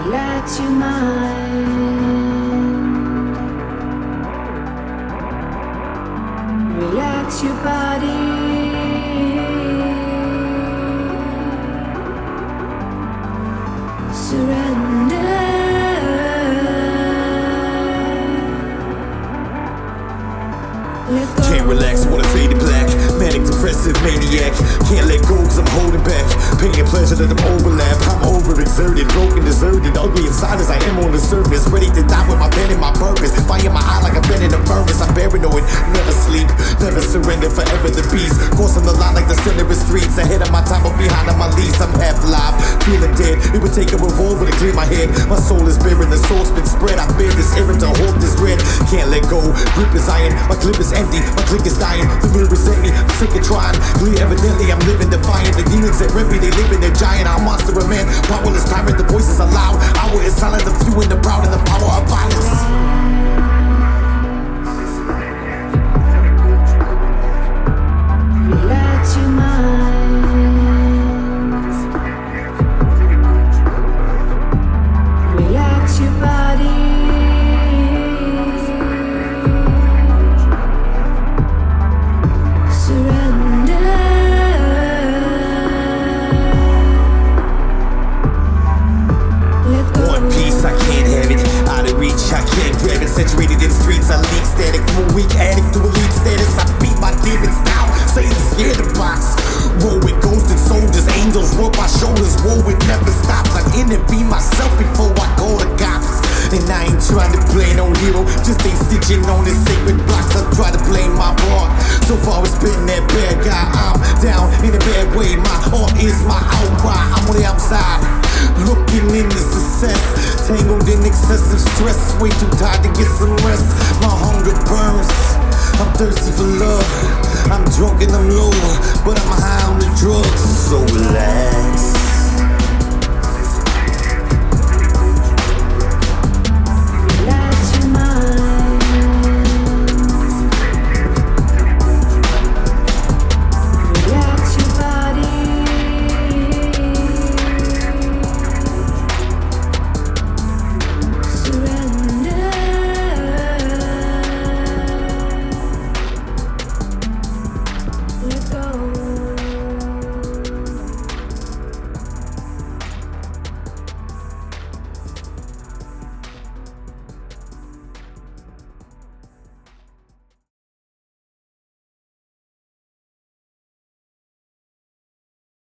Your mind. Relax your body. Surrender. Can't relax, wanna fade to black. Depressive maniac. Can't let go cause I'm holding back. Pain and pleasure that I'm overlap. I'm overexerted, Ugly inside as I am on the surface. Ready to die with my pen and my purpose. Fire my eye like I've been in a furnace. I'm paranoid, never sleep, never surrender. Forever the beast. Crossing the line like the center of streets. Ahead of my time, but behind on my lease. I'm half alive, feeling dead. It would take a revolver to clear my head. My soul is barren, the soul's been spread. I bear this errand to hold this red. Can't let go. Grip is iron, my clip is empty, my click is dying. The mirror at me, I'm sick of trying. Clear evidently, I'm living defiant. The demons that rip me, they live in their giant. I'm monster of man, powerless tyrant. The voices Saturated in streets, I leak static. From a weak addict to elite status, I beat my demons down. Satan's scared to box. Roll with ghosts and soldiers, angels rub my shoulders. War it never stops. I intervene myself before I call the cops. And I ain't trying to play no hero, just ain't stitching on the sacred blocks. I try to blame my part. So far it's been that bad guy. I'm down in a bad way. My art is my outcry. I'm on the outside, looking into success. Tangled in excessive stress, way too tired to get some rest. My hunger burns, I'm thirsty for love. I'm drunk and I'm low, but I'm high on the drugs. So relax.